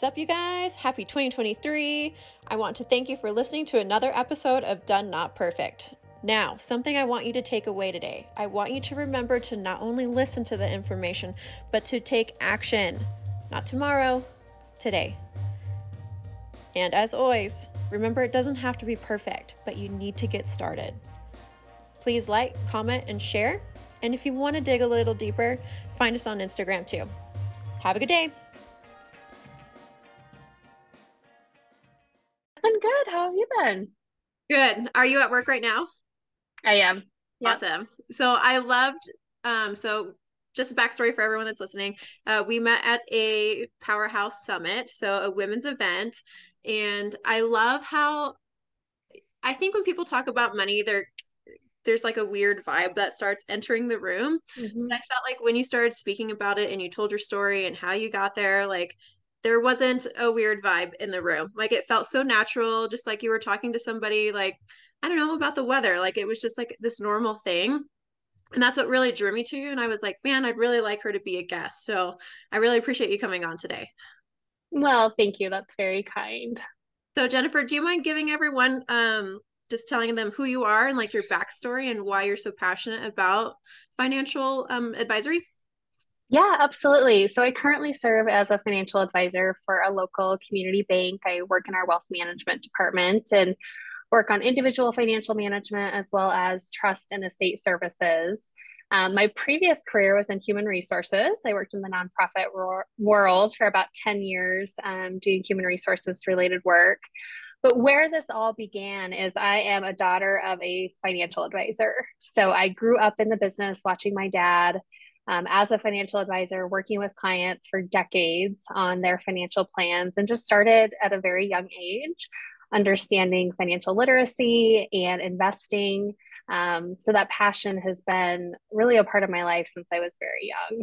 What's up, you guys? Happy 2023. I want to thank you for listening to another episode of Done Not Perfect. Now, something I want you to take away today. I want you to remember to not only listen to the information, but to take action. Not tomorrow, today. And as always, remember it doesn't have to be perfect, but you need to get started. Please like, comment, and share. And if you want to dig a little deeper, find us on Instagram too. Have a good day. Good. How have you been? Good. Are you at work right now? I am. Yep. Awesome. So I loved um so just a backstory for everyone that's listening. Uh, we met at a powerhouse summit, so a women's event, and I love how I think when people talk about money, there there's like a weird vibe that starts entering the room. Mm-hmm. I felt like when you started speaking about it and you told your story and how you got there, like there wasn't a weird vibe in the room. Like it felt so natural, just like you were talking to somebody like, I don't know about the weather. Like it was just like this normal thing. And that's what really drew me to you. And I was like, man, I'd really like her to be a guest. So I really appreciate you coming on today. Well, thank you. That's very kind. So Jennifer, do you mind giving everyone um just telling them who you are and like your backstory and why you're so passionate about financial um advisory? Yeah, absolutely. So I currently serve as a financial advisor for a local community bank. I work in our wealth management department and work on individual financial management as well as trust and estate services. Um, my previous career was in human resources. I worked in the nonprofit ro- world for about 10 years um, doing human resources related work. But where this all began is I am a daughter of a financial advisor. So I grew up in the business watching my dad um, as a financial advisor, working with clients for decades on their financial plans, and just started at a very young age understanding financial literacy and investing. Um, so that passion has been really a part of my life since I was very young.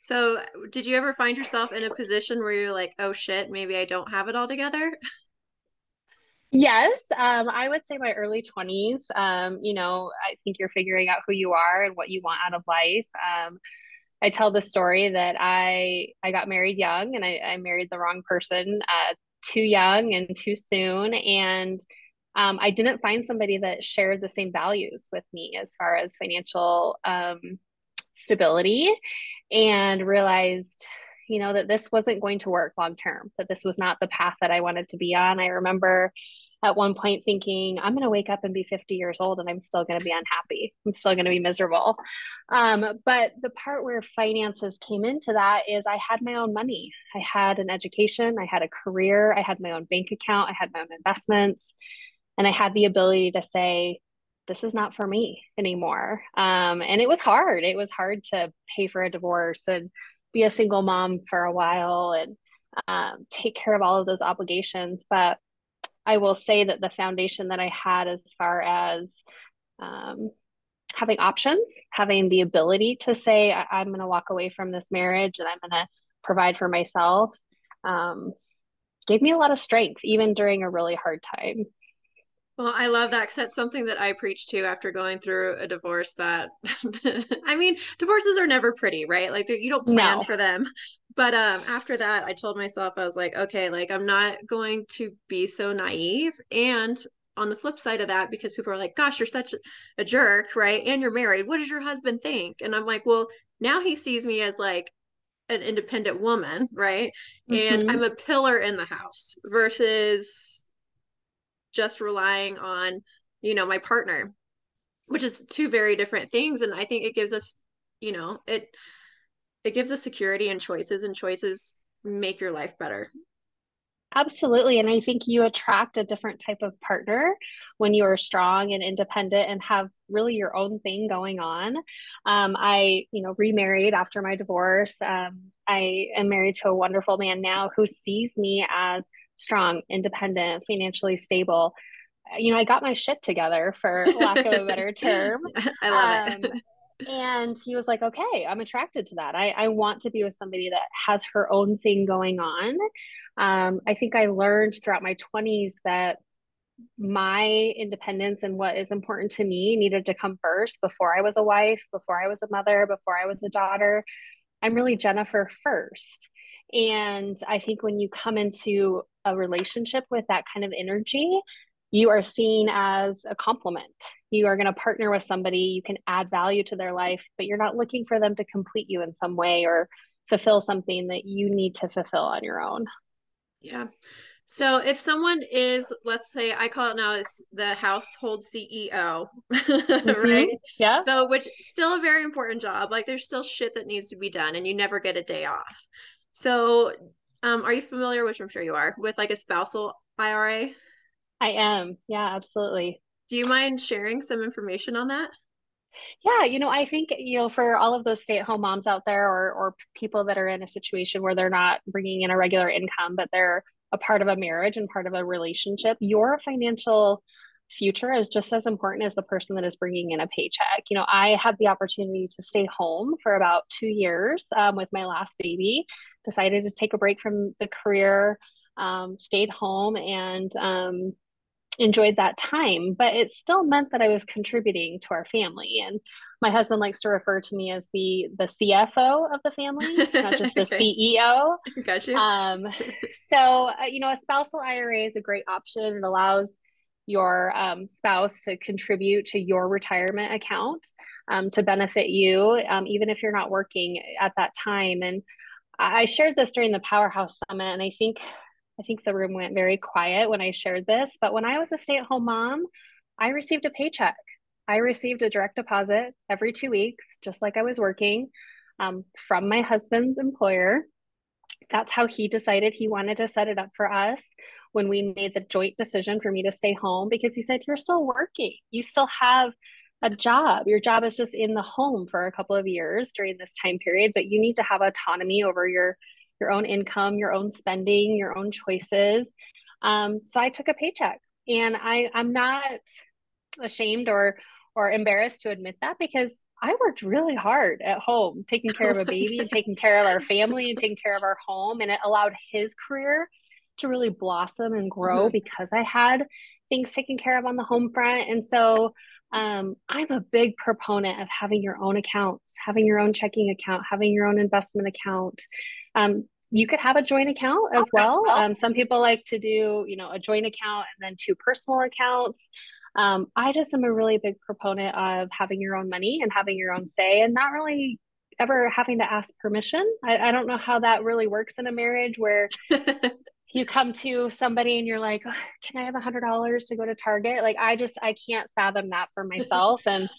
So, did you ever find yourself in a position where you're like, oh shit, maybe I don't have it all together? Yes, um, I would say my early 20s. Um, you know, I think you're figuring out who you are and what you want out of life. Um, I tell the story that I I got married young and I, I married the wrong person uh, too young and too soon, and um, I didn't find somebody that shared the same values with me as far as financial um, stability, and realized you know, that this wasn't going to work long term, that this was not the path that I wanted to be on. I remember at one point thinking, I'm going to wake up and be 50 years old and I'm still going to be unhappy. I'm still going to be miserable. Um, but the part where finances came into that is I had my own money. I had an education, I had a career, I had my own bank account, I had my own investments, and I had the ability to say, this is not for me anymore. Um, and it was hard. It was hard to pay for a divorce and be a single mom for a while and um, take care of all of those obligations. But I will say that the foundation that I had as far as um, having options, having the ability to say, I- am going to walk away from this marriage and I'm going to provide for myself, um, gave me a lot of strength, even during a really hard time. Well, I love that because that's something that I preach to after going through a divorce. That I mean, divorces are never pretty, right? Like you don't plan no. for them. But um, after that, I told myself I was like, okay, like I'm not going to be so naive. And on the flip side of that, because people are like, gosh, you're such a jerk, right? And you're married. What does your husband think? And I'm like, well, now he sees me as like an independent woman, right? Mm-hmm. And I'm a pillar in the house versus just relying on you know my partner which is two very different things. And i think it gives us you know it it gives us security and choices and choices make your life better. Absolutely. And i think you attract a different type of partner when you are strong and independent and have really your own thing going on. Um, i you know remarried after my divorce. Um, i am married to a wonderful man now who sees me as strong, independent, financially stable. You know, I got my shit together for lack of a better term. I love um, it. and he was like, okay, I'm attracted to that. I, I want to be with somebody that has her own thing going on. Um, I think I learned throughout my 20s that my independence and what is important to me needed to come first before I was a wife, before I was a mother, before I was a daughter I'm really Jennifer first. And I think when you come into a relationship with that kind of energy, you are seen as a complement. You are going to partner with somebody, you can add value to their life, but you're not looking for them to complete you in some way or fulfill something that you need to fulfill on your own. Yeah. So if someone is, let's say, I call it now as the household CEO, mm-hmm. right? Yeah. So which still a very important job. Like there's still shit that needs to be done, and you never get a day off. So, um, are you familiar, which I'm sure you are, with like a spousal IRA? I am. Yeah, absolutely. Do you mind sharing some information on that? Yeah, you know, I think, you know, for all of those stay-at-home moms out there or or people that are in a situation where they're not bringing in a regular income, but they're a part of a marriage and part of a relationship, your financial future is just as important as the person that is bringing in a paycheck. You know, I had the opportunity to stay home for about two years um, with my last baby, decided to take a break from the career, um, stayed home and um, enjoyed that time. But it still meant that I was contributing to our family. And my husband likes to refer to me as the the CFO of the family, not just the CEO. Gotcha. Um, so uh, you know, a spousal IRA is a great option. It allows your um, spouse to contribute to your retirement account um, to benefit you, um, even if you're not working at that time. And I shared this during the Powerhouse Summit, and I think I think the room went very quiet when I shared this. But when I was a stay-at-home mom, I received a paycheck I received a direct deposit every two weeks, just like I was working um, from my husband's employer. That's how he decided he wanted to set it up for us when we made the joint decision for me to stay home because he said, You're still working. You still have a job. Your job is just in the home for a couple of years during this time period, but you need to have autonomy over your your own income, your own spending, your own choices. Um, so I took a paycheck, and I I'm not ashamed or or embarrassed to admit that because I worked really hard at home, taking care of a baby and taking care of our family and taking care of our home. And it allowed his career to really blossom and grow mm-hmm. because I had things taken care of on the home front. And so um, I'm a big proponent of having your own accounts, having your own checking account, having your own investment account. Um, you could have a joint account as well. Um, some people like to do, you know, a joint account and then two personal accounts. Um, I just am a really big proponent of having your own money and having your own say and not really ever having to ask permission. I, I don't know how that really works in a marriage where you come to somebody and you're like, oh, can I have a hundred dollars to go to Target? Like, I just, I can't fathom that for myself. and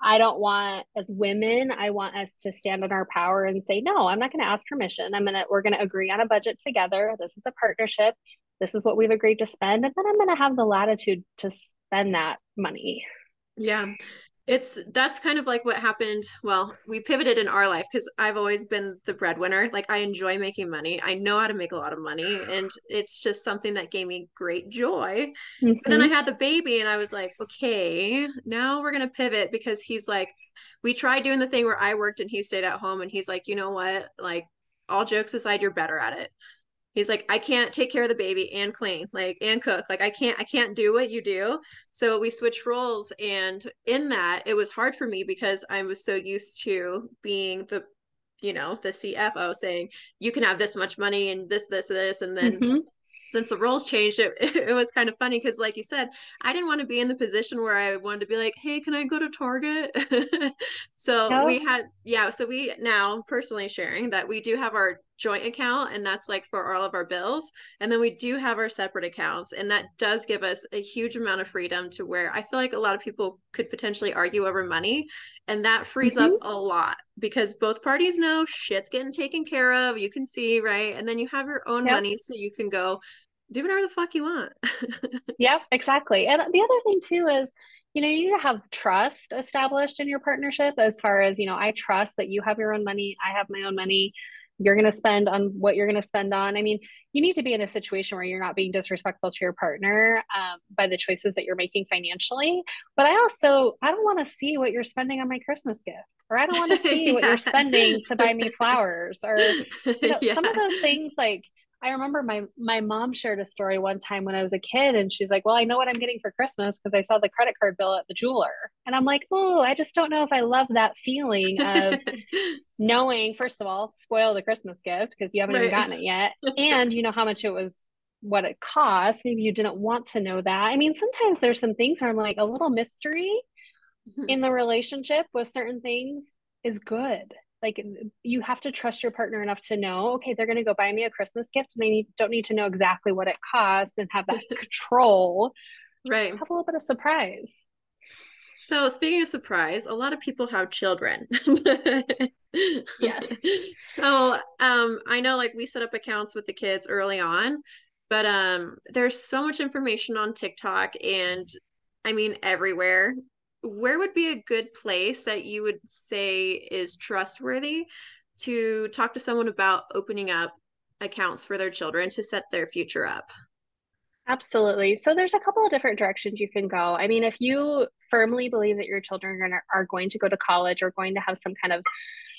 I don't want, as women, I want us to stand on our power and say, no, I'm not going to ask permission. I'm going to, we're going to agree on a budget together. This is a partnership. This is what we've agreed to spend. And then I'm going to have the latitude to spend that money. Yeah. It's that's kind of like what happened. Well, we pivoted in our life because I've always been the breadwinner. Like I enjoy making money. I know how to make a lot of money, and it's just something that gave me great joy. Mm-hmm. And then I had the baby, and I was like, okay, now we're gonna pivot because he's like, we tried doing the thing where I worked and he stayed at home, and he's like, you know what, like all jokes aside, you're better at it he's like i can't take care of the baby and clean like and cook like i can't i can't do what you do so we switched roles and in that it was hard for me because i was so used to being the you know the cfo saying you can have this much money and this this this and then mm-hmm since the roles changed, it, it was kind of funny because, like you said, I didn't want to be in the position where I wanted to be like, hey, can I go to Target? so no. we had, yeah, so we now personally sharing that we do have our joint account and that's like for all of our bills. And then we do have our separate accounts and that does give us a huge amount of freedom to where i feel like a lot of people could potentially argue over money and that frees mm-hmm. up a lot because both parties know shit's getting taken care of you can see right? And then you have your own yep. money so you can go do whatever the fuck you want. Yep exactly. And the other thing too is you know you need to have trust established in your partnership as far as you know i trust that you have your own money i have my own money you're going to spend on what you're going to spend on. I mean, you need to be in a situation where you're not being disrespectful to your partner um, by the choices that you're making financially. But I also, I don't want to see what you're spending on my Christmas gift, or I don't want to see yeah. what you're spending to buy me flowers, or you know, yeah. some of those things like I remember my my mom shared a story one time when I was a kid, and she's like, "Well, I know what I'm getting for Christmas because I saw the credit card bill at the jeweler." And I'm like, "Oh, I just don't know if I love that feeling of knowing, first of all, spoil the Christmas gift because you haven't right. even gotten it yet, and you know how much it was, what it cost. Maybe you didn't want to know that. I mean, sometimes there's some things where I'm like a little mystery in the relationship with certain things is good like you have to trust your partner enough to know okay they're going to go buy me a christmas gift and i need, don't need to know exactly what it costs and have that control. Right. Have a little bit of surprise. So speaking of surprise a lot of people have children. Yes. So um i know like we set up accounts with the kids early on but um there's so much information on tiktok and i mean everywhere where would be a good place that you would say is trustworthy to talk to someone about opening up accounts for their children to set their future up? Absolutely. So there's a couple of different directions you can go. I mean, if you firmly believe that your children are going to go to college or going to have some kind of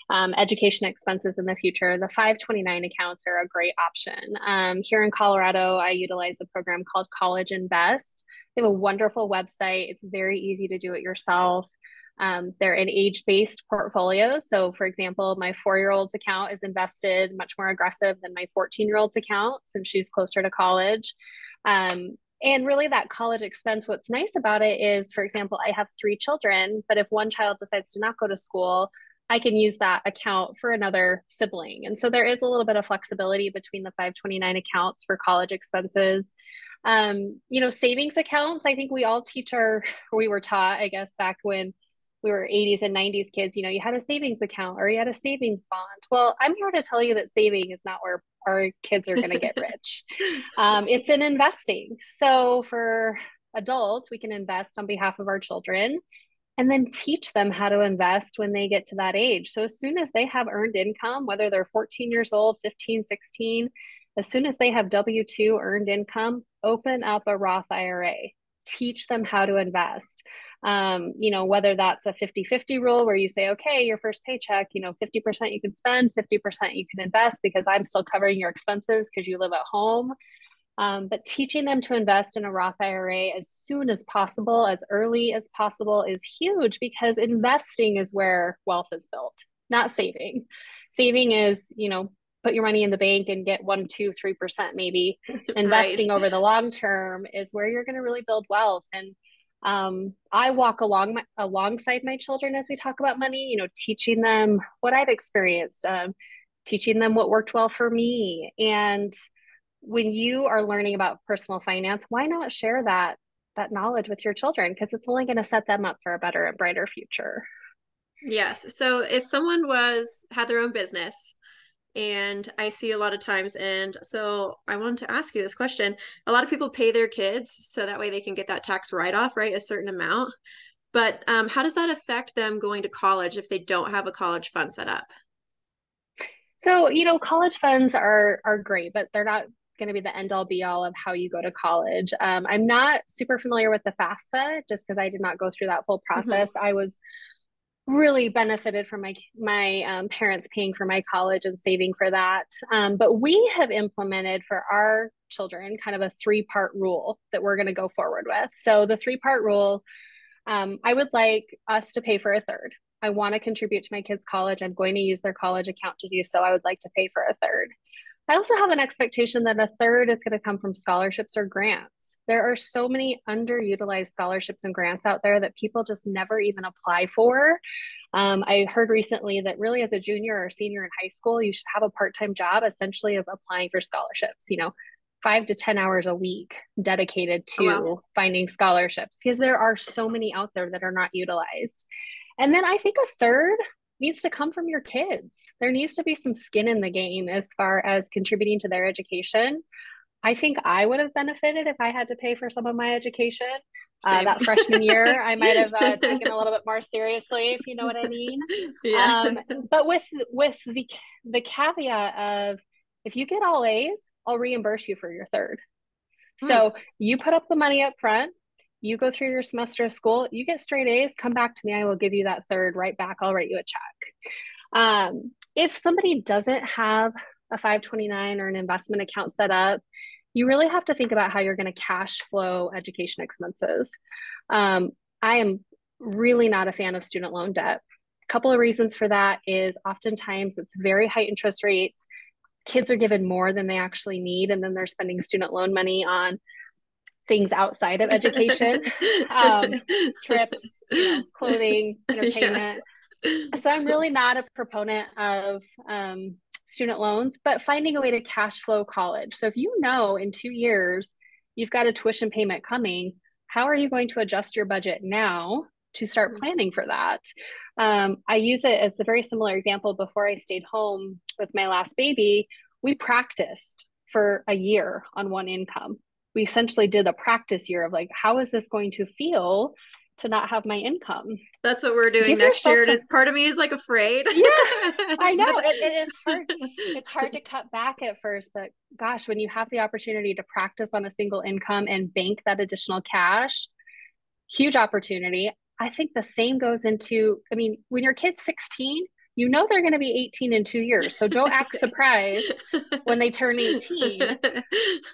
um, education expenses in the future, the 529 accounts are a great option. Um, here in Colorado, I utilize a program called College Invest. They have a wonderful website. It's very easy to do it yourself. Um, they're an age based portfolio. So, for example, my four year old's account is invested much more aggressive than my 14 year old's account since she's closer to college. Um, and really, that college expense, what's nice about it is, for example, I have three children, but if one child decides to not go to school, I can use that account for another sibling. And so there is a little bit of flexibility between the 529 accounts for college expenses. Um, you know, savings accounts, I think we all teach our, we were taught, I guess, back when we were 80s and 90s kids, you know, you had a savings account or you had a savings bond. Well, I'm here to tell you that saving is not where our kids are going to get rich. um, it's in investing. So for adults, we can invest on behalf of our children and then teach them how to invest when they get to that age. So as soon as they have earned income, whether they're 14 years old, 15, 16, as soon as they have W 2 earned income, open up a Roth IRA. Teach them how to invest. Um, you know, whether that's a 50 50 rule where you say, okay, your first paycheck, you know, 50% you can spend, 50% you can invest because I'm still covering your expenses because you live at home. Um, but teaching them to invest in a Roth IRA as soon as possible, as early as possible, is huge because investing is where wealth is built, not saving. Saving is, you know, put your money in the bank and get one, two, three percent maybe. Investing right. over the long term is where you're going to really build wealth. And um, I walk along my, alongside my children as we talk about money. You know, teaching them what I've experienced, um, teaching them what worked well for me, and when you are learning about personal finance, why not share that that knowledge with your children because it's only going to set them up for a better and brighter future. Yes. So if someone was had their own business and I see a lot of times and so I wanted to ask you this question. A lot of people pay their kids so that way they can get that tax write off, right? A certain amount. But um, how does that affect them going to college if they don't have a college fund set up? So, you know, college funds are are great, but they're not going to be the end all be all of how you go to college. Um, I'm not super familiar with the FAFSA just because I did not go through that full mm-hmm. process. Mm-hmm. I was really benefited from my my um, parents paying for my college and saving for that. Um, but we have implemented for our children kind of a three part rule that we're going to go forward with. So the three part rule, um, I would like us to pay for a third. I want to contribute to my kids' college. I'm going to use their college account to do so. I would like to pay for a third. I also have an expectation that a third is going to come from scholarships or grants. There are so many underutilized scholarships and grants out there that people just never even apply for. Um, I heard recently that really, as a junior or senior in high school, you should have a part time job essentially of applying for scholarships. You know, five to 10 hours a week dedicated to oh, wow. finding scholarships because there are so many out there that are not utilized. And then I think a third needs to come from your kids. There needs to be some skin in the game as far as contributing to their education. I think I would have benefited if I had to pay for some of my education. Uh, that freshman year, I might have uh, taken a little bit more seriously, if you know what I mean. Yeah. Um, but with with the the caveat of if you get all A's, I'll reimburse you for your third. So you put up the money up front, you go through your semester of school, you get straight A's, come back to me. I will give you that third right back. I'll write you a check. Um, if somebody doesn't have a 529 or an investment account set up, you really have to think about how you're going to cash flow education expenses. Um, I am really not a fan of student loan debt. A couple of reasons for that is oftentimes it's very high interest rates. Kids are given more than they actually need, and then they're spending student loan money on things outside of education, um, trips, you know, clothing, entertainment. Yeah. So I'm really not a proponent of um, student loans, but finding a way to cash flow college. So if you know in two years you've got a tuition payment coming, how are you going to adjust your budget now to start mm-hmm. planning for that? Um, I use it as a very similar example. Before I stayed home with my last baby, we practiced for a year on one income. We essentially did a practice year of like, how is this going to feel to not have my income. That's what we're doing Give next year. Some... Part of me is like afraid. Yeah, I know it, it is hard. It's hard to cut back at first, but gosh, when you have the opportunity to practice on a single income and bank that additional cash, huge opportunity. I think the same goes into. I mean, when your kid's sixteen, you know they're going to be 18 in two years. So don't act surprised when they turn 18.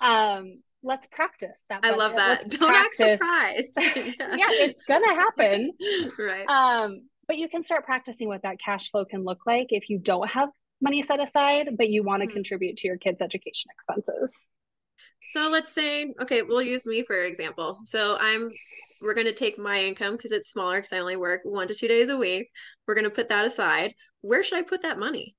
Um, let's practice that. Budget. I love that. Let's Don't practice. act surprised. yeah. yeah, it's gonna happen. right. Um, but you can start practicing what that cash flow can look like if you don't have money set aside, but you want to mm-hmm. contribute to your kids' education expenses. So let's say, okay, we'll use me for example. So I'm we're going to take my income because it's smaller because I only work one to two days a week. We're going to put that aside. Where should I put that money?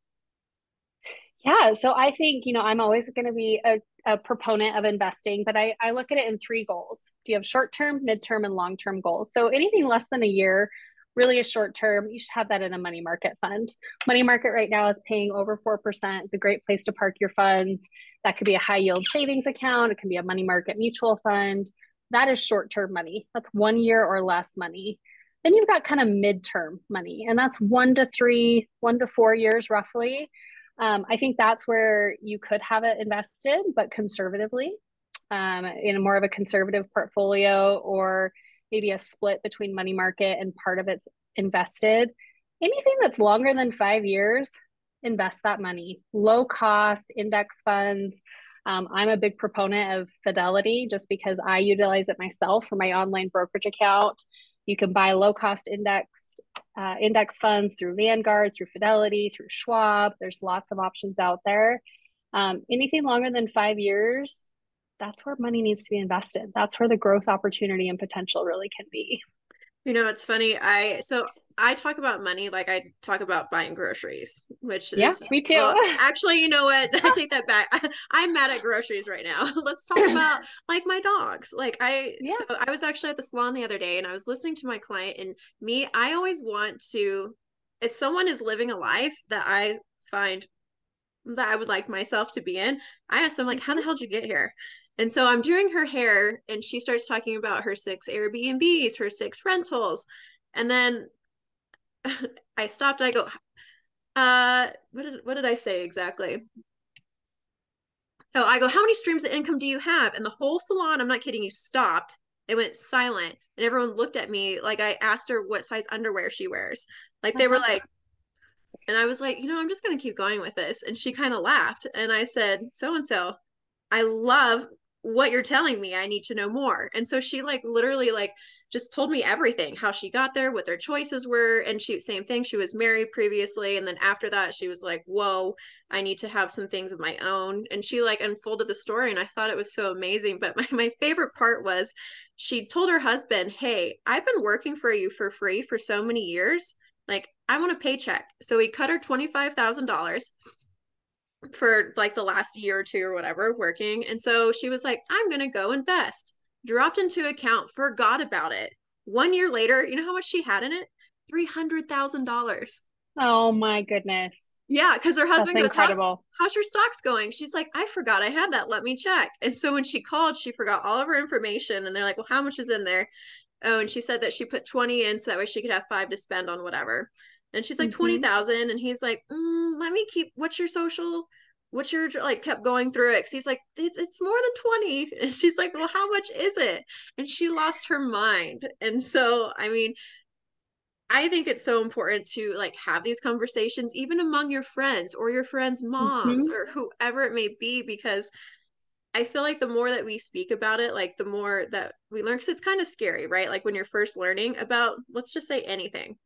Yeah, so I think, you know, I'm always going to be a a proponent of investing, but I, I look at it in three goals. Do you have short term, mid term, and long term goals? So anything less than a year really is short term. You should have that in a money market fund. Money market right now is paying over 4%. It's a great place to park your funds. That could be a high yield savings account, it can be a money market mutual fund. That is short term money. That's one year or less money. Then you've got kind of midterm money, and that's one to three, one to four years roughly. Um, I think that's where you could have it invested, but conservatively um, in a more of a conservative portfolio or maybe a split between money market and part of it's invested. Anything that's longer than five years, invest that money. Low cost index funds. Um, I'm a big proponent of Fidelity just because I utilize it myself for my online brokerage account. You can buy low cost indexed uh, index funds through Vanguard, through Fidelity, through Schwab. There's lots of options out there. Um, anything longer than five years, that's where money needs to be invested. That's where the growth opportunity and potential really can be. You know, it's funny. I so I talk about money like I talk about buying groceries, which is me too. Well, actually, you know what? I take that back. I, am mad at groceries right now. Let's talk about like my dogs. Like I, yeah. so I was actually at the salon the other day, and I was listening to my client. And me, I always want to, if someone is living a life that I find that I would like myself to be in, I ask them like, "How the mm-hmm. hell did you get here?" And so I'm doing her hair, and she starts talking about her six Airbnbs, her six rentals. And then I stopped I go, uh, what did, what did I say exactly? Oh, I go, how many streams of income do you have? And the whole salon, I'm not kidding you, stopped. It went silent. And everyone looked at me like I asked her what size underwear she wears. Like they were uh-huh. like, and I was like, you know, I'm just going to keep going with this. And she kind of laughed. And I said, so and so, I love what you're telling me i need to know more and so she like literally like just told me everything how she got there what their choices were and she same thing she was married previously and then after that she was like whoa i need to have some things of my own and she like unfolded the story and i thought it was so amazing but my, my favorite part was she told her husband hey i've been working for you for free for so many years like i want a paycheck so he cut her $25000 for like the last year or two or whatever of working. And so she was like, I'm going to go invest. Dropped into account, forgot about it. One year later, you know how much she had in it? $300,000. Oh my goodness. Yeah, because her husband That's goes, How, How's your stocks going? She's like, I forgot I had that. Let me check. And so when she called, she forgot all of her information. And they're like, Well, how much is in there? Oh, and she said that she put 20 in so that way she could have five to spend on whatever. And she's like, mm-hmm. 20,000. And he's like, mm, Let me keep, what's your social? What's your like kept going through it because he's like it's, it's more than 20 and she's like well how much is it and she lost her mind and so i mean I think it's so important to like have these conversations even among your friends or your friends' moms mm-hmm. or whoever it may be because I feel like the more that we speak about it, like the more that we learn, because it's kind of scary, right? Like when you're first learning about, let's just say anything.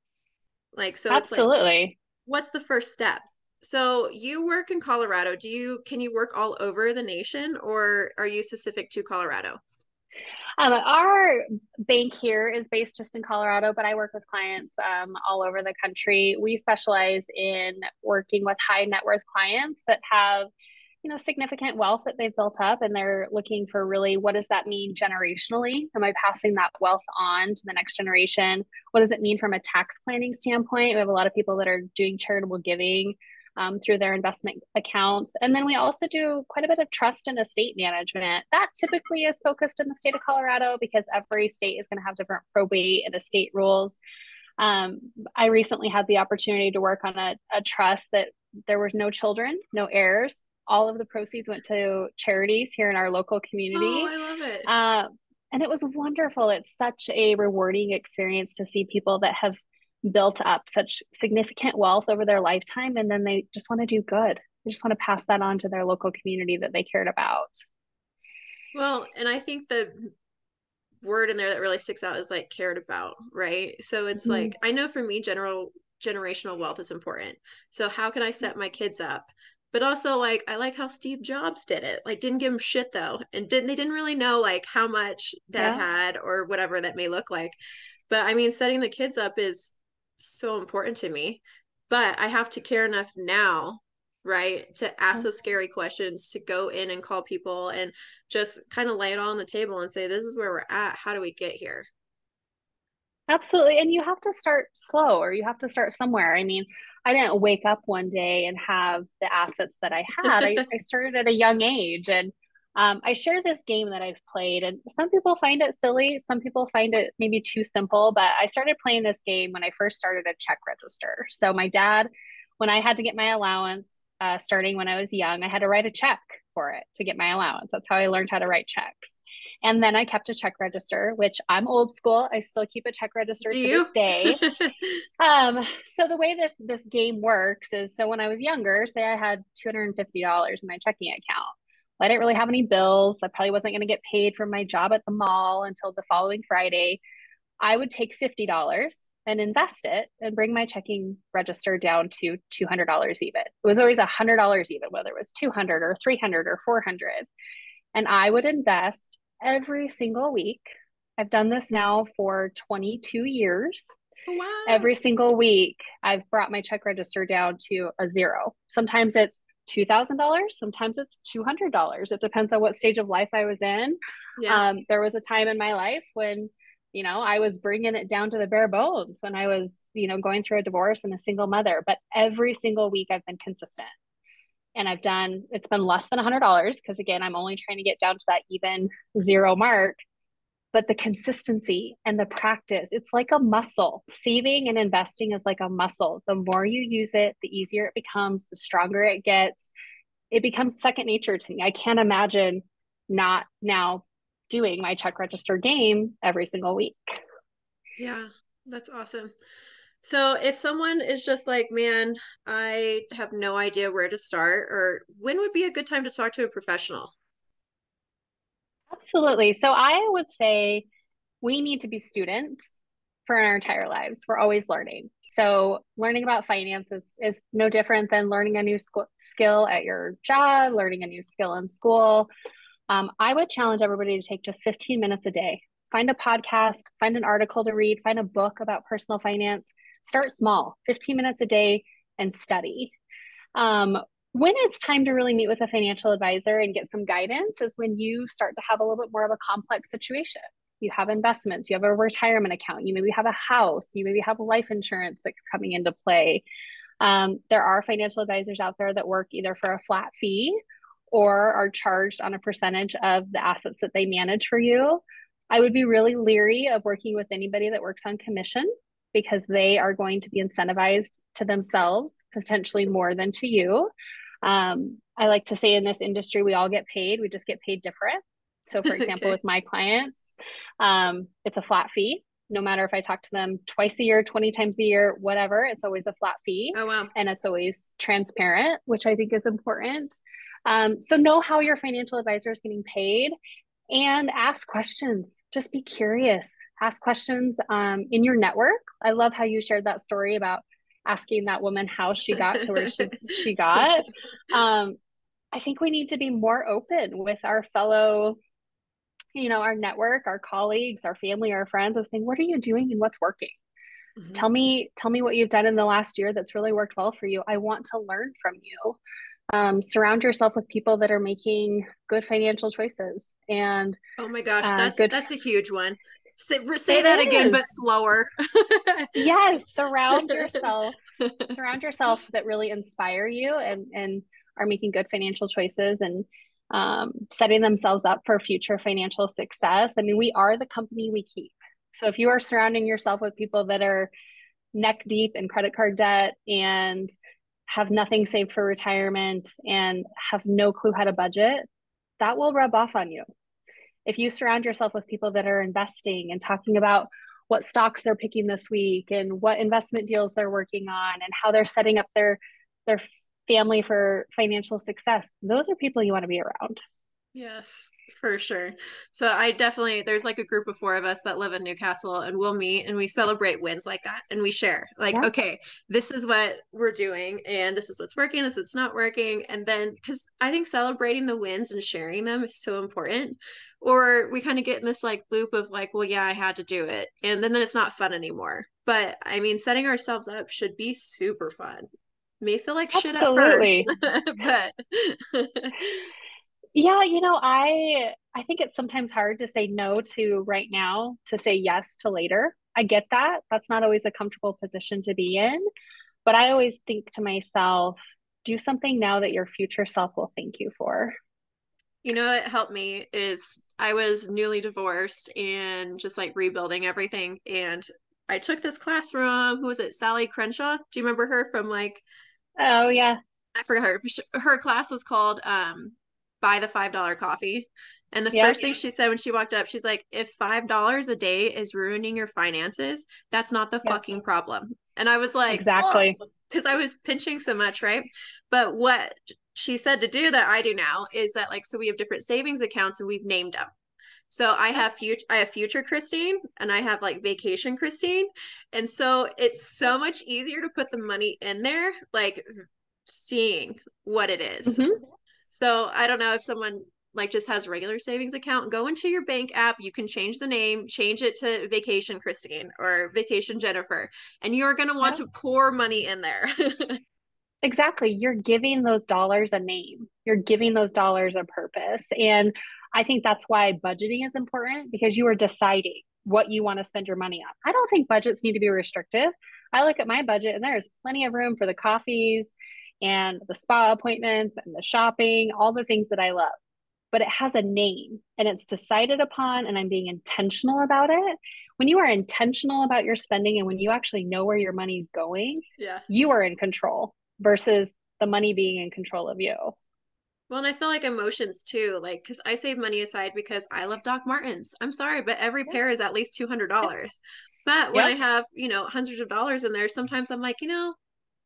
Like, so absolutely. Like, what's the first step? So you work in Colorado. Do you, can you work all over the nation or are you specific to Colorado? Um, our bank here is based just in Colorado, but I work with clients um, all over the country. We specialize in working with high net worth clients that have you know significant wealth that they've built up and they're looking for really what does that mean generationally am i passing that wealth on to the next generation what does it mean from a tax planning standpoint we have a lot of people that are doing charitable giving um, through their investment accounts and then we also do quite a bit of trust and estate management that typically is focused in the state of colorado because every state is going to have different probate and estate rules um, I recently had the opportunity to work on a, a trust that there were no children, no heirs, all of the proceeds went to charities here in our local community. Oh, I love it. Uh, and it was wonderful. It's such a rewarding experience to see people that have built up such significant wealth over their lifetime and then they just want to do good. They just want to pass that on to their local community that they cared about. Well, and I think the word in there that really sticks out is like cared about, right? So it's mm-hmm. like I know for me general generational wealth is important. So how can I set my kids up but also like I like how Steve Jobs did it. Like didn't give him shit though, and didn't they didn't really know like how much dad yeah. had or whatever that may look like. But I mean, setting the kids up is so important to me. But I have to care enough now, right, to ask those mm-hmm. scary questions, to go in and call people and just kind of lay it all on the table and say, "This is where we're at. How do we get here?" Absolutely. And you have to start slow or you have to start somewhere. I mean, I didn't wake up one day and have the assets that I had. I, I started at a young age and um, I share this game that I've played, and some people find it silly. Some people find it maybe too simple. But I started playing this game when I first started a check register. So my dad, when I had to get my allowance, uh, starting when I was young, I had to write a check for it to get my allowance. That's how I learned how to write checks. And then I kept a check register, which I'm old school. I still keep a check register Do to you? this day. um, so the way this this game works is so when I was younger, say I had $250 in my checking account. I didn't really have any bills. I probably wasn't going to get paid from my job at the mall until the following Friday. I would take $50 and invest it and bring my checking register down to $200 even. It was always $100 even, whether it was 200 or 300 or 400. And I would invest every single week. I've done this now for 22 years. Oh, wow. Every single week, I've brought my check register down to a zero. Sometimes it's $2,000, sometimes it's $200. It depends on what stage of life I was in. Yeah. Um, there was a time in my life when, you know, I was bringing it down to the bare bones when I was, you know, going through a divorce and a single mother. But every single week, I've been consistent and I've done it's been less than a hundred dollars because again I'm only trying to get down to that even zero mark but the consistency and the practice it's like a muscle. Saving and investing is like a muscle. The more you use it the easier it becomes the stronger it gets. It becomes second nature to me. I can't imagine not now doing my check register game every single week. Yeah that's awesome. So if someone is just like, man, I have no idea where to start, or when would be a good time to talk to a professional? Absolutely. So I would say we need to be students for our entire lives. We're always learning. So learning about finance is, is no different than learning a new sc- skill at your job, learning a new skill in school. Um, I would challenge everybody to take just 15 minutes a day. Find a podcast, find an article to read, find a book about personal finance start small 15 minutes a day and study um, when it's time to really meet with a financial advisor and get some guidance is when you start to have a little bit more of a complex situation. You have investments you have a retirement account you maybe have a house you maybe have life insurance that's coming into play. Um, there are financial advisors out there that work either for a flat fee or are charged on a percentage of the assets that they manage for you. I would be really leery of working with anybody that works on commission because they are going to be incentivized to themselves, potentially more than to you. Um, I like to say in this industry, we all get paid, we just get paid different. So, for example, okay. with my clients, um, it's a flat fee. no matter if I talk to them twice a year, 20 times a year, whatever, it's always a flat fee. Oh, wow. And it's always transparent, which I think is important. Um, so know how your financial advisor is getting paid and ask questions. Just be curious. Ask questions um, in your network. I love how you shared that story about asking that woman how she got to where she, she got. Um, I think we need to be more open with our fellow, you know, our network, our colleagues, our family, our friends of saying, what are you doing and what's working? Mm-hmm. Tell me, tell me what you've done in the last year that's really worked well for you. I want to learn from you. Um, surround yourself with people that are making good financial choices. And oh my gosh, uh, that's that's a huge one. Say, say that is. again, but slower. yes, surround yourself, surround yourself that really inspire you and and are making good financial choices and um, setting themselves up for future financial success. I mean, we are the company we keep. So if you are surrounding yourself with people that are neck deep in credit card debt and have nothing saved for retirement and have no clue how to budget, that will rub off on you. If you surround yourself with people that are investing and talking about what stocks they're picking this week and what investment deals they're working on and how they're setting up their their family for financial success. Those are people you want to be around. Yes, for sure. So I definitely there's like a group of four of us that live in Newcastle and we'll meet and we celebrate wins like that and we share. Like, yeah. okay, this is what we're doing and this is what's working, this is not working. And then cuz I think celebrating the wins and sharing them is so important. Or we kind of get in this like loop of like, well, yeah, I had to do it. And then, then it's not fun anymore. But I mean, setting ourselves up should be super fun may feel like Absolutely. shit at first but yeah you know i i think it's sometimes hard to say no to right now to say yes to later. I get that. That's not always a comfortable position to be in but i always think to myself do something now that your future self will thank you for. You know what helped me is i was newly divorced and just like rebuilding everything and i took this class from who was it? Sally crenshaw? Do you remember her from like Oh yeah. I forgot her. Her class was called um buy the five dollar coffee. And the first thing she said when she walked up, she's like, if five dollars a day is ruining your finances, that's not the fucking problem. And I was like, exactly. Because I was pinching so much, right? But what she said to do that I do now is that like so we have different savings accounts and we've named them. So I have future I have future Christine and I have like vacation Christine. And so it's so much easier to put the money in there, like seeing what it is. Mm-hmm. So I don't know if someone like just has a regular savings account, go into your bank app. You can change the name, change it to Vacation Christine or Vacation Jennifer, and you're going to want to pour money in there. exactly. You're giving those dollars a name, you're giving those dollars a purpose. And I think that's why budgeting is important because you are deciding what you want to spend your money on. I don't think budgets need to be restrictive. I look at my budget and there's plenty of room for the coffees and the spa appointments and the shopping, all the things that I love. But it has a name and it's decided upon, and I'm being intentional about it. When you are intentional about your spending and when you actually know where your money's going, yeah. you are in control versus the money being in control of you. Well, and I feel like emotions too, like because I save money aside because I love Doc Martens. I'm sorry, but every pair is at least two hundred dollars. But when yep. I have you know hundreds of dollars in there, sometimes I'm like, you know,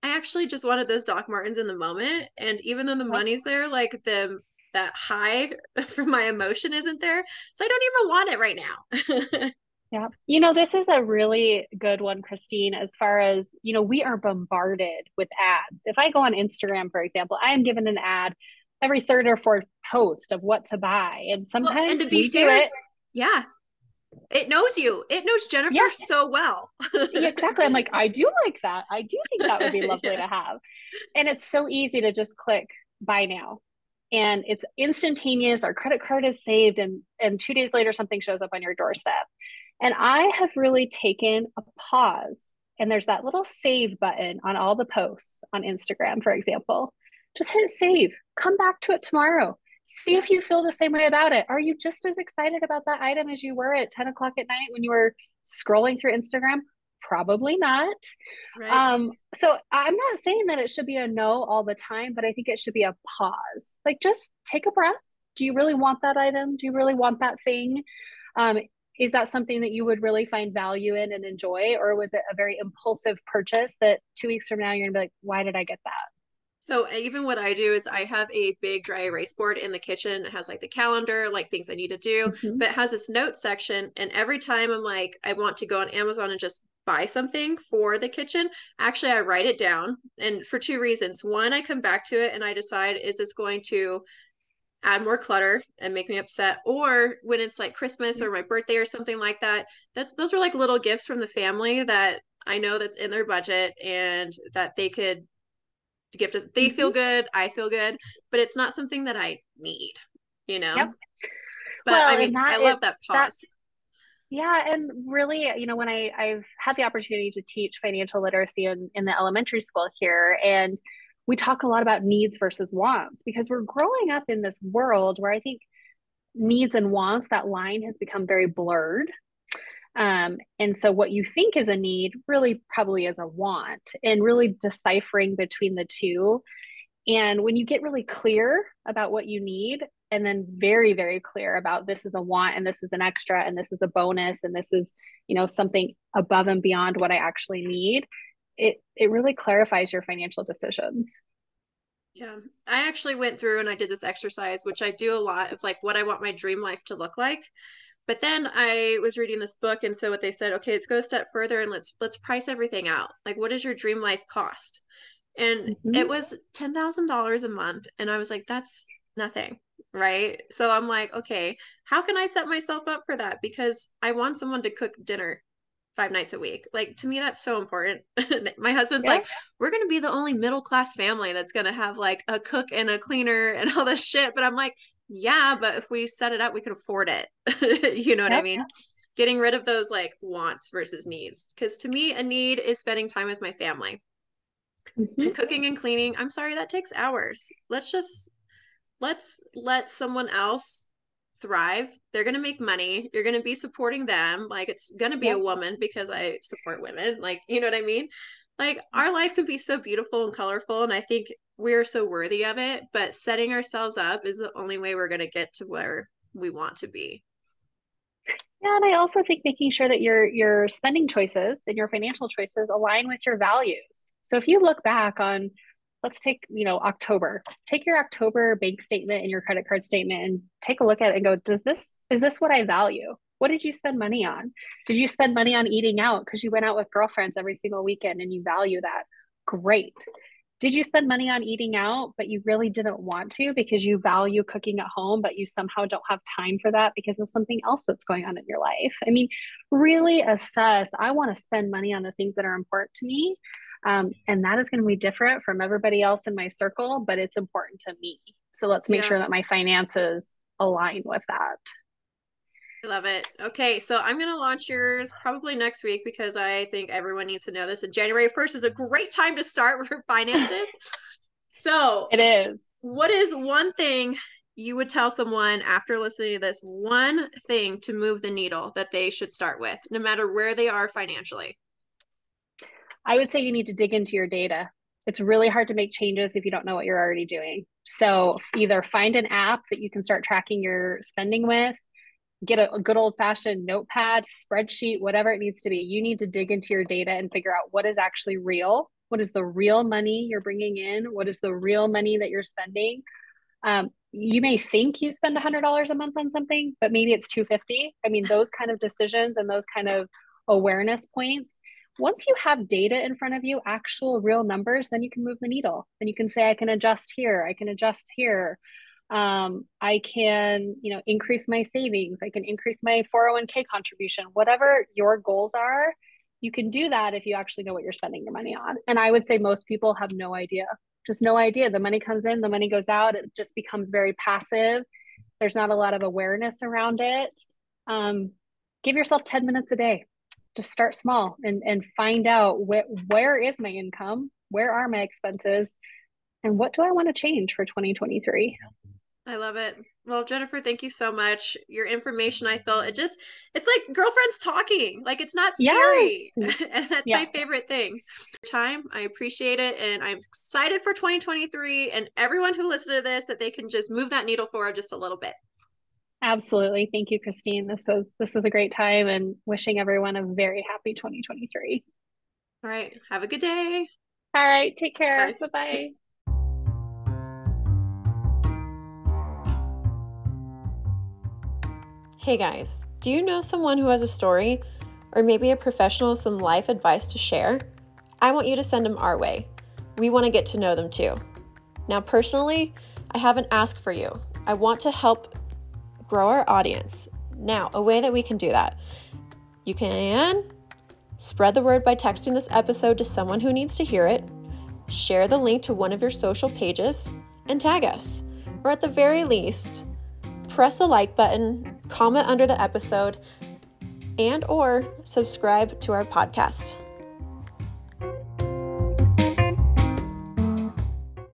I actually just wanted those Doc Martens in the moment, and even though the money's there, like the that high from my emotion isn't there, so I don't even want it right now. Yeah. You know, this is a really good one, Christine, as far as, you know, we are bombarded with ads. If I go on Instagram, for example, I am given an ad every third or fourth post of what to buy. And sometimes well, and to be fair, it. Yeah. It knows you. It knows Jennifer yeah. so well. yeah, exactly. I'm like, I do like that. I do think that would be lovely yeah. to have. And it's so easy to just click buy now. And it's instantaneous. Our credit card is saved, and and two days later, something shows up on your doorstep. And I have really taken a pause. And there's that little save button on all the posts on Instagram, for example just hit save. Come back to it tomorrow. See if you feel the same way about it. Are you just as excited about that item as you were at 10 o'clock at night when you were scrolling through Instagram? Probably not. Right. Um, so I'm not saying that it should be a no all the time, but I think it should be a pause. Like just take a breath. Do you really want that item? Do you really want that thing? Um, is that something that you would really find value in and enjoy or was it a very impulsive purchase that two weeks from now you're gonna be like why did i get that so even what I do is I have a big dry erase board in the kitchen. It has like the calendar, like things I need to do, mm-hmm. but it has this note section. And every time I'm like, I want to go on Amazon and just buy something for the kitchen, actually I write it down. And for two reasons. One, I come back to it and I decide, is this going to add more clutter and make me upset? Or when it's like Christmas or my birthday or something like that, that's those are like little gifts from the family that I know that's in their budget and that they could to gift us. They feel mm-hmm. good, I feel good, but it's not something that I need, you know? Yep. But well, I mean, I love that pause. That, yeah, and really, you know, when I I've had the opportunity to teach financial literacy in, in the elementary school here, and we talk a lot about needs versus wants because we're growing up in this world where I think needs and wants that line has become very blurred um, and so, what you think is a need really probably is a want, and really deciphering between the two. And when you get really clear about what you need, and then very, very clear about this is a want, and this is an extra, and this is a bonus, and this is, you know, something above and beyond what I actually need, it it really clarifies your financial decisions. Yeah, I actually went through and I did this exercise, which I do a lot of like what I want my dream life to look like. But then I was reading this book, and so what they said, okay, let's go a step further and let's let's price everything out. Like, what does your dream life cost? And mm-hmm. it was ten thousand dollars a month, and I was like, that's nothing, right? So I'm like, okay, how can I set myself up for that? Because I want someone to cook dinner five nights a week. Like to me, that's so important. My husband's yeah. like, we're gonna be the only middle class family that's gonna have like a cook and a cleaner and all this shit. But I'm like, yeah, but if we set it up, we could afford it. you know what I mean? Getting rid of those like wants versus needs. Because to me, a need is spending time with my family. Mm-hmm. And cooking and cleaning, I'm sorry, that takes hours. Let's just let's let someone else thrive. They're going to make money. You're going to be supporting them. Like it's going to be yep. a woman because I support women. Like, you know what I mean? Like our life can be so beautiful and colorful. And I think we're so worthy of it but setting ourselves up is the only way we're going to get to where we want to be. Yeah and i also think making sure that your your spending choices and your financial choices align with your values. So if you look back on let's take you know october take your october bank statement and your credit card statement and take a look at it and go does this is this what i value? What did you spend money on? Did you spend money on eating out because you went out with girlfriends every single weekend and you value that? Great did you spend money on eating out but you really didn't want to because you value cooking at home but you somehow don't have time for that because of something else that's going on in your life? I mean really assess i want to spend money on the things that are important to me um, and that is going to be different from everybody else in my circle but it's important to me. So let's make yeah. sure that my finances align with that I love it. Okay, so I'm going to launch yours probably next week because I think everyone needs to know this. And January 1st is a great time to start for finances. so it is. What is one thing you would tell someone after listening to this? One thing to move the needle that they should start with, no matter where they are financially? I would say you need to dig into your data. It's really hard to make changes if you don't know what you're already doing. So either find an app that you can start tracking your spending with get a, good old fashioned notepad, spreadsheet, whatever it needs to be. You need to dig into your data and figure out what is actually real. What is the real money you're bringing in? What is the real money that you're spending? Um, you may think you spend $100 a month on something, but maybe it's 250. I mean, those kind of decisions and those kind of awareness points once you have data in front of you, actual real numbers, then you can move the needle. And you can say, I can adjust here, I can adjust here um, i can you know increase my savings i can increase my 401k contribution whatever your goals are you can do that if you actually know what you're spending your money on. And i would say most people have no idea just no idea. The money comes in the money goes out it just becomes very passive. There's not a lot of awareness around it. Um, give yourself 10 minutes a day just start small and and find out wh- where is my income where are my expenses and what do i want to change for 2023 I love it. Well, Jennifer, thank you so much. Your information, I felt it just, it's like girlfriends talking. Like it's not scary. Yes. and that's yes. my favorite thing. Time, I appreciate it. And I'm excited for 2023 and everyone who listened to this that they can just move that needle forward just a little bit. Absolutely. Thank you, Christine. This was this was a great time and wishing everyone a very happy 2023. All right. Have a good day. All right. Take care. Bye bye. Hey guys, do you know someone who has a story or maybe a professional with some life advice to share? I want you to send them our way. We want to get to know them too. Now, personally, I have an ask for you. I want to help grow our audience. Now, a way that we can do that you can spread the word by texting this episode to someone who needs to hear it, share the link to one of your social pages, and tag us. Or at the very least, press the like button, comment under the episode, and or subscribe to our podcast.